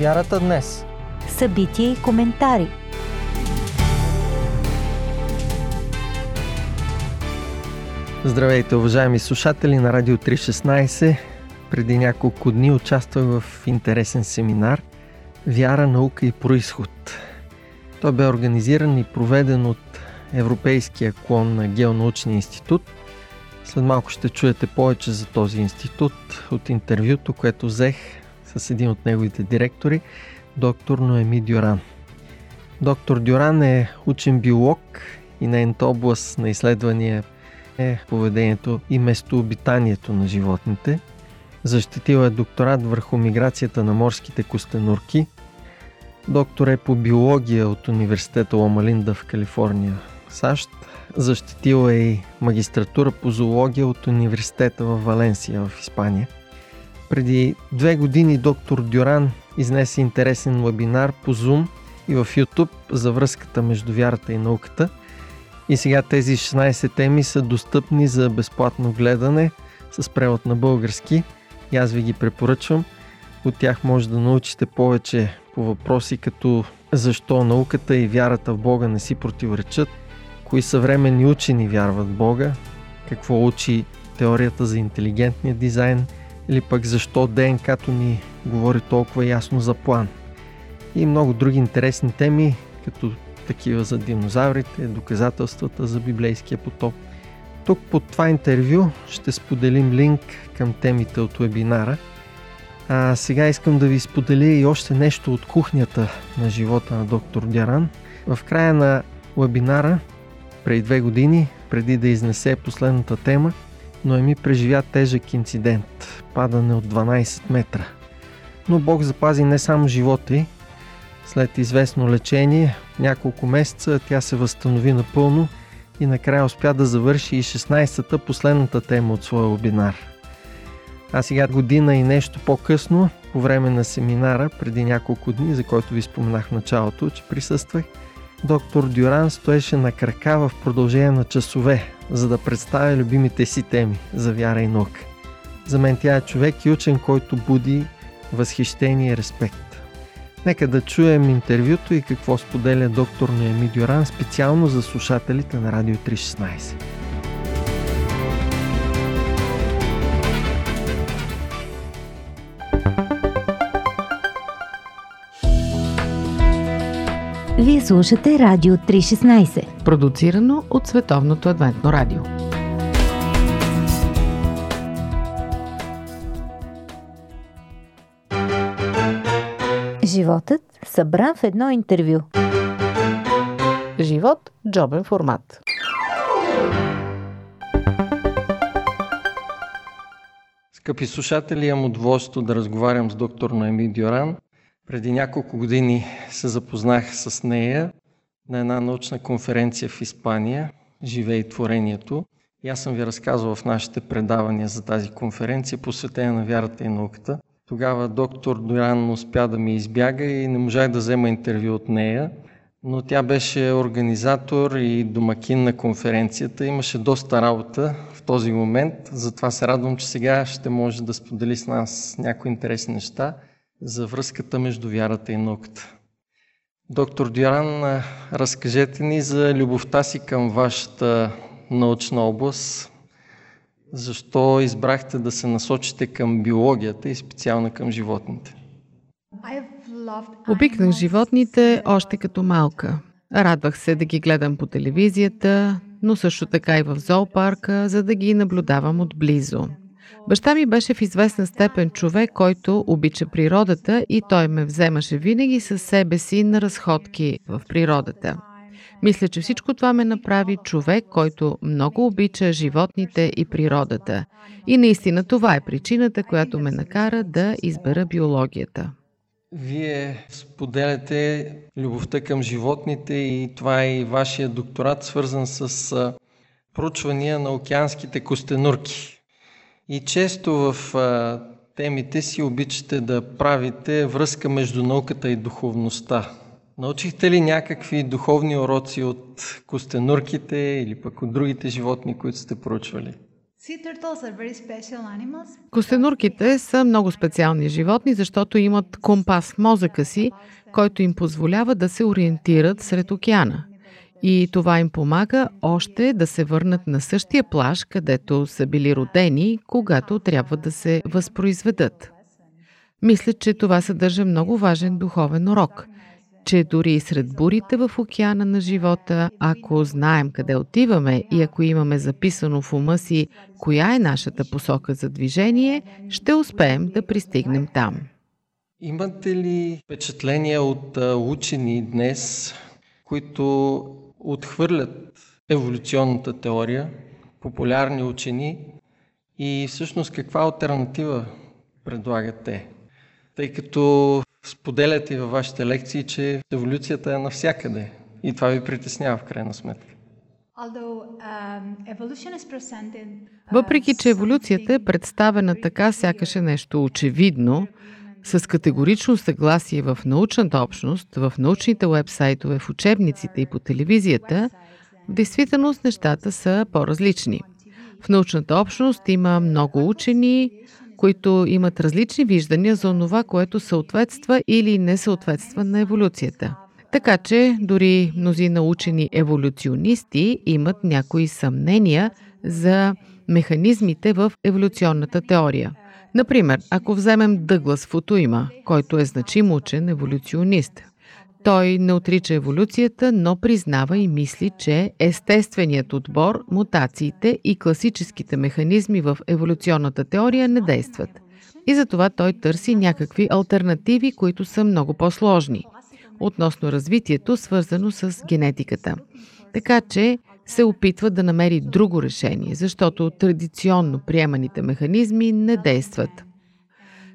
Вярата днес. Събития и коментари. Здравейте, уважаеми слушатели на Радио 316. Преди няколко дни участвах в интересен семинар Вяра, наука и происход. Той бе организиран и проведен от Европейския клон на Геонаучния институт. След малко ще чуете повече за този институт от интервюто, което взех с един от неговите директори, доктор Ноеми Дюран. Доктор Дюран е учен биолог и нейната област на изследвания е поведението и местообитанието на животните. Защитил е докторат върху миграцията на морските костенурки. Доктор е по биология от университета Ломалинда в Калифорния, САЩ. Защитил е и магистратура по зоология от университета в Валенсия в Испания. Преди две години доктор Дюран изнесе интересен вебинар по Zoom и в YouTube за връзката между вярата и науката. И сега тези 16 теми са достъпни за безплатно гледане с превод на български. И аз ви ги препоръчвам. От тях може да научите повече по въпроси като защо науката и вярата в Бога не си противоречат, кои съвременни учени вярват в Бога, какво учи теорията за интелигентния дизайн – или пък защо ДНК-то ни говори толкова ясно за план. И много други интересни теми, като такива за динозаврите, доказателствата за библейския потоп. Тук под това интервю ще споделим линк към темите от вебинара. А сега искам да ви споделя и още нещо от кухнята на живота на доктор Дяран. В края на вебинара, преди две години, преди да изнесе последната тема, Ноеми преживя тежък инцидент – падане от 12 метра. Но Бог запази не само живота й. След известно лечение, няколко месеца тя се възстанови напълно и накрая успя да завърши и 16-та последната тема от своя вебинар. А сега година и нещо по-късно, по време на семинара, преди няколко дни, за който ви споменах в началото, че присъствах, доктор Дюран стоеше на крака в продължение на часове, за да представя любимите си теми за вяра и наука. За мен тя е човек и учен, който буди възхищение и респект. Нека да чуем интервюто и какво споделя доктор Ноеми Дюран специално за слушателите на Радио 316. Слушате Радио 316, продуцирано от Световното адвентно радио. Животът събран в едно интервю. Живот – джобен формат. Скъпи слушатели, имам удоволствие да разговарям с доктор Ноеми Дюран – преди няколко години се запознах с нея на една научна конференция в Испания Живей творението. И аз съм ви разказвал в нашите предавания за тази конференция, посветена на вярата и науката. Тогава доктор Доран успя да ми избяга и не можах да взема интервю от нея, но тя беше организатор и домакин на конференцията. Имаше доста работа в този момент, затова се радвам, че сега ще може да сподели с нас някои интересни неща за връзката между вярата и науката. Доктор Дюран, разкажете ни за любовта си към вашата научна област. Защо избрахте да се насочите към биологията и специално към животните? Обикнах животните още като малка. Радвах се да ги гледам по телевизията, но също така и в зоопарка, за да ги наблюдавам отблизо. Баща ми беше в известна степен човек, който обича природата и той ме вземаше винаги със себе си на разходки в природата. Мисля, че всичко това ме направи човек, който много обича животните и природата. И наистина това е причината, която ме накара да избера биологията. Вие споделяте любовта към животните и това е и вашия докторат, свързан с проучвания на океанските костенурки. И често в а, темите си обичате да правите връзка между науката и духовността. Научихте ли някакви духовни уроци от костенурките или пък от другите животни, които сте проучвали? Костенурките са много специални животни, защото имат компас в мозъка си, който им позволява да се ориентират сред океана. И това им помага още да се върнат на същия плаж, където са били родени, когато трябва да се възпроизведат. Мисля, че това съдържа много важен духовен урок, че дори и сред бурите в океана на живота, ако знаем къде отиваме и ако имаме записано в ума си коя е нашата посока за движение, ще успеем да пристигнем там. Имате ли впечатления от учени днес, които отхвърлят еволюционната теория, популярни учени и всъщност каква альтернатива предлагат те? Тъй като споделяте във вашите лекции, че еволюцията е навсякъде и това ви притеснява в крайна сметка. Um, Въпреки, че еволюцията е представена така, сякаш е нещо очевидно, с категорично съгласие в научната общност, в научните уебсайтове, в учебниците и по телевизията, в действителност нещата са по-различни. В научната общност има много учени, които имат различни виждания за това, което съответства или не съответства на еволюцията. Така че дори мнози научени еволюционисти имат някои съмнения за механизмите в еволюционната теория. Например, ако вземем Дъглас Футуима, който е значим учен еволюционист, той не отрича еволюцията, но признава и мисли, че естественият отбор, мутациите и класическите механизми в еволюционната теория не действат. И затова той търси някакви альтернативи, които са много по-сложни относно развитието, свързано с генетиката. Така че се опитва да намери друго решение, защото традиционно приеманите механизми не действат.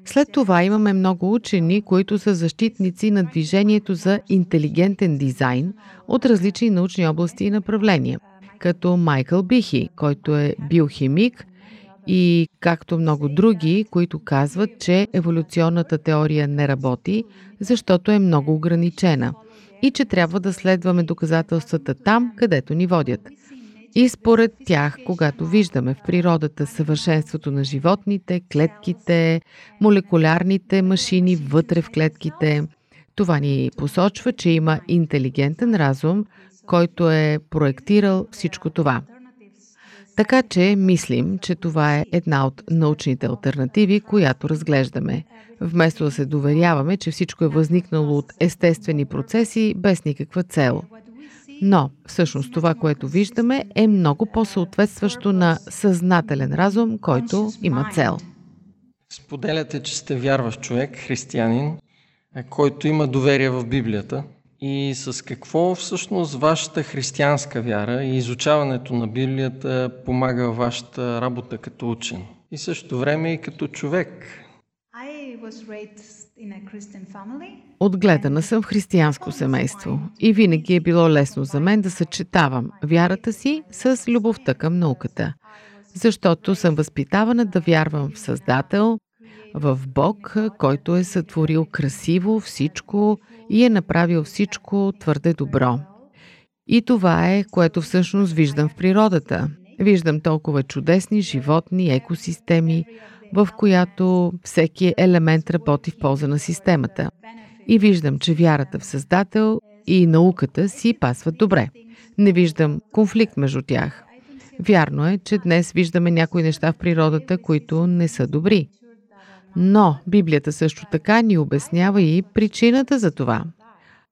След това имаме много учени, които са защитници на движението за интелигентен дизайн от различни научни области и направления, като Майкъл Бихи, който е биохимик и както много други, които казват, че еволюционната теория не работи, защото е много ограничена и че трябва да следваме доказателствата там, където ни водят – и според тях, когато виждаме в природата съвършенството на животните, клетките, молекулярните машини вътре в клетките, това ни посочва, че има интелигентен разум, който е проектирал всичко това. Така че мислим, че това е една от научните альтернативи, която разглеждаме. Вместо да се доверяваме, че всичко е възникнало от естествени процеси без никаква цел – но всъщност това, което виждаме, е много по-съответстващо на съзнателен разум, който има цел. Споделяте, че сте вярващ човек, християнин, който има доверие в Библията. И с какво всъщност вашата християнска вяра и изучаването на Библията помага вашата работа като учен? И също време и като човек. Отгледана съм в християнско семейство и винаги е било лесно за мен да съчетавам вярата си с любовта към науката, защото съм възпитавана да вярвам в Създател, в Бог, който е сътворил красиво всичко и е направил всичко твърде добро. И това е, което всъщност виждам в природата. Виждам толкова чудесни животни, екосистеми, в която всеки елемент работи в полза на системата. И виждам, че вярата в Създател и науката си пасват добре. Не виждам конфликт между тях. Вярно е, че днес виждаме някои неща в природата, които не са добри. Но Библията също така ни обяснява и причината за това.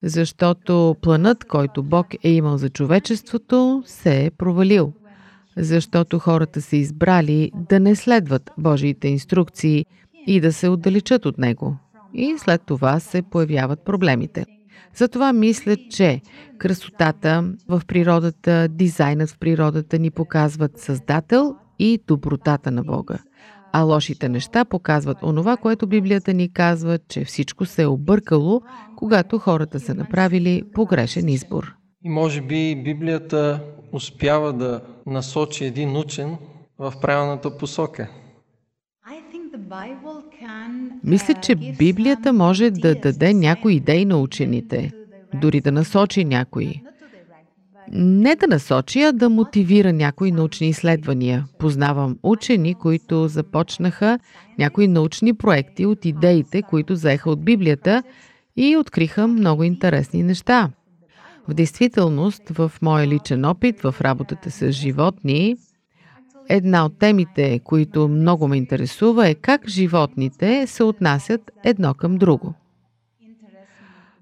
Защото планът, който Бог е имал за човечеството, се е провалил защото хората са избрали да не следват Божиите инструкции и да се отдалечат от Него. И след това се появяват проблемите. Затова мисля, че красотата в природата, дизайнът в природата ни показват Създател и добротата на Бога. А лошите неща показват онова, което Библията ни казва, че всичко се е объркало, когато хората са направили погрешен избор. И може би Библията успява да насочи един учен в правилната посока. Мисля, че Библията може да даде някои идеи на учените, дори да насочи някои. Не да насочи, а да мотивира някои научни изследвания. Познавам учени, които започнаха някои научни проекти от идеите, които заеха от Библията и откриха много интересни неща. В действителност, в моя личен опит в работата с животни, една от темите, които много ме интересува е как животните се отнасят едно към друго.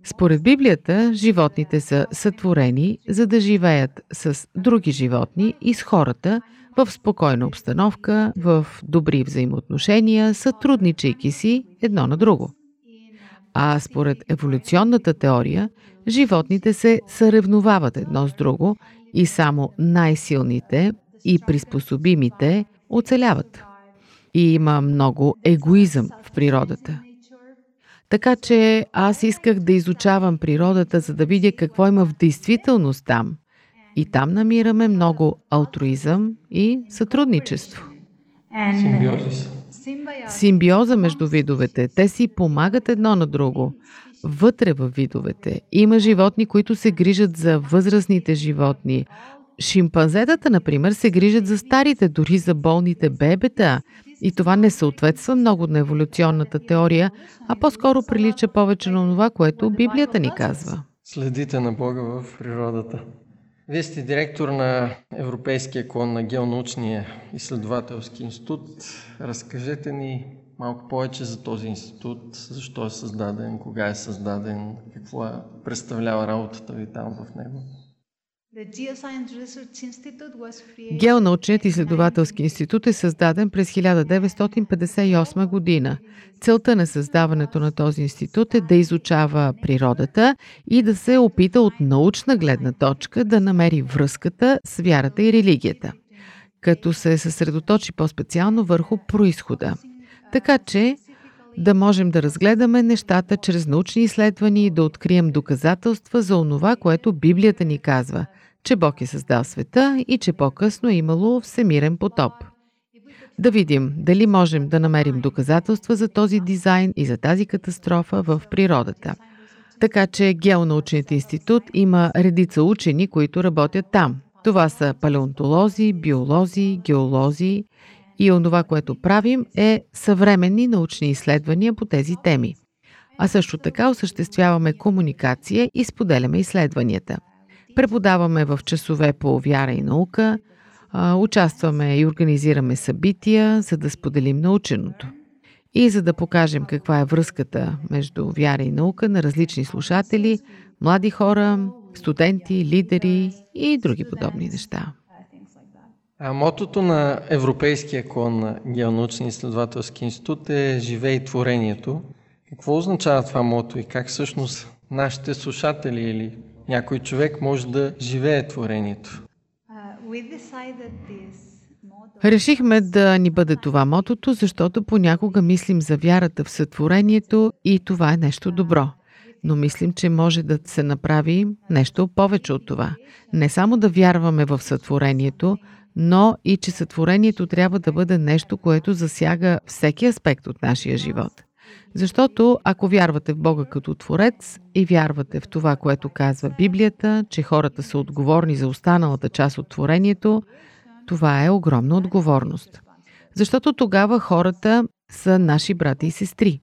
Според Библията, животните са сътворени, за да живеят с други животни и с хората в спокойна обстановка, в добри взаимоотношения, сътрудничайки си едно на друго. А според еволюционната теория, животните се съревновават едно с друго и само най-силните и приспособимите оцеляват. И има много егоизъм в природата. Така че аз исках да изучавам природата, за да видя какво има в действителност там. И там намираме много алтруизъм и сътрудничество. Симбиозис. Симбиоза между видовете. Те си помагат едно на друго. Вътре във видовете има животни, които се грижат за възрастните животни. Шимпанзетата, например, се грижат за старите, дори за болните бебета. И това не съответства много на еволюционната теория, а по-скоро прилича повече на това, което Библията ни казва. Следите на Бога в природата. Вие сте директор на Европейския клон на Геонаучния изследователски институт. Разкажете ни малко повече за този институт, защо е създаден, кога е създаден, какво е, представлява работата ви там в него. Геонаучният изследователски институт е създаден през 1958 година. Целта на създаването на този институт е да изучава природата и да се опита от научна гледна точка да намери връзката с вярата и религията, като се съсредоточи по-специално върху происхода. Така че да можем да разгледаме нещата чрез научни изследвания и да открием доказателства за онова, което Библията ни казва – че Бог е създал света и че по-късно е имало всемирен потоп. Да видим дали можем да намерим доказателства за този дизайн и за тази катастрофа в природата. Така че Геонаучният институт има редица учени, които работят там. Това са палеонтолози, биолози, геолози и онова, което правим е съвременни научни изследвания по тези теми. А също така осъществяваме комуникация и споделяме изследванията. Преподаваме в часове по вяра и наука, участваме и организираме събития, за да споделим наученото. И за да покажем каква е връзката между вяра и наука на различни слушатели, млади хора, студенти, лидери и други подобни неща. А мотото на Европейския клон на Геонаучния изследователски институт е Живей творението. Какво означава това мото и как всъщност нашите слушатели или някой човек може да живее творението. Решихме да ни бъде това мотото, защото понякога мислим за вярата в сътворението и това е нещо добро. Но мислим, че може да се направи нещо повече от това. Не само да вярваме в сътворението, но и че сътворението трябва да бъде нещо, което засяга всеки аспект от нашия живот. Защото ако вярвате в Бога като Творец и вярвате в това, което казва Библията, че хората са отговорни за останалата част от творението, това е огромна отговорност. Защото тогава хората са наши брати и сестри.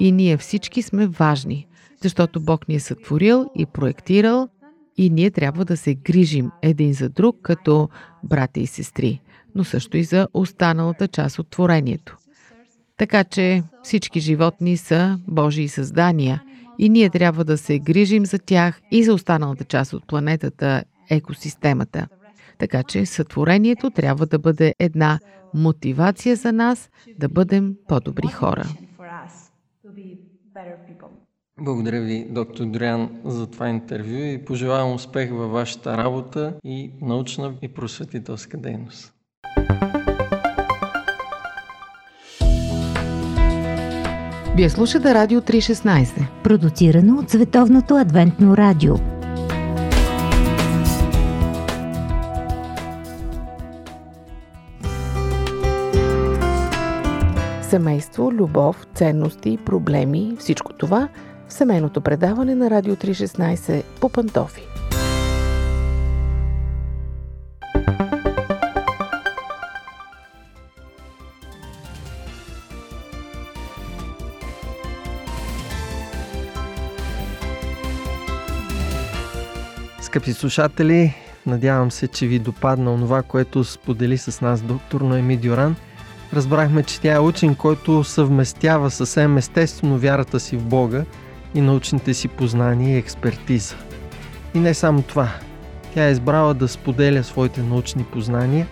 И ние всички сме важни, защото Бог ни е сътворил и проектирал и ние трябва да се грижим един за друг като брати и сестри, но също и за останалата част от творението. Така че всички животни са Божии създания и ние трябва да се грижим за тях и за останалата част от планетата, екосистемата. Така че сътворението трябва да бъде една мотивация за нас да бъдем по-добри хора. Благодаря ви, доктор Дриан, за това интервю и пожелавам успех във вашата работа и научна и просветителска дейност. Вие слушате Радио 316. Продуцирано от Световното адвентно радио. Семейство, любов, ценности, проблеми, всичко това в семейното предаване на Радио 316 по Пантофи. Скъпи слушатели, надявам се, че ви допадна онова, което сподели с нас доктор Ноеми Дюран. Разбрахме, че тя е учен, който съвместява съвсем естествено вярата си в Бога и научните си познания и експертиза. И не само това. Тя е избрала да споделя своите научни познания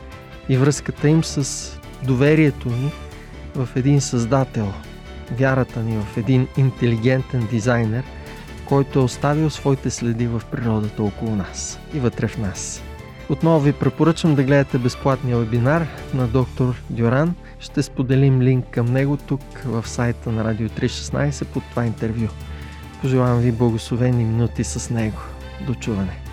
и връзката им с доверието ни в един създател, вярата ни в един интелигентен дизайнер, който е оставил своите следи в природата около нас и вътре в нас. Отново ви препоръчвам да гледате безплатния вебинар на доктор Дюран. Ще споделим линк към него тук в сайта на Радио 316 под това интервю. Пожелавам ви благословени минути с него. До чуване!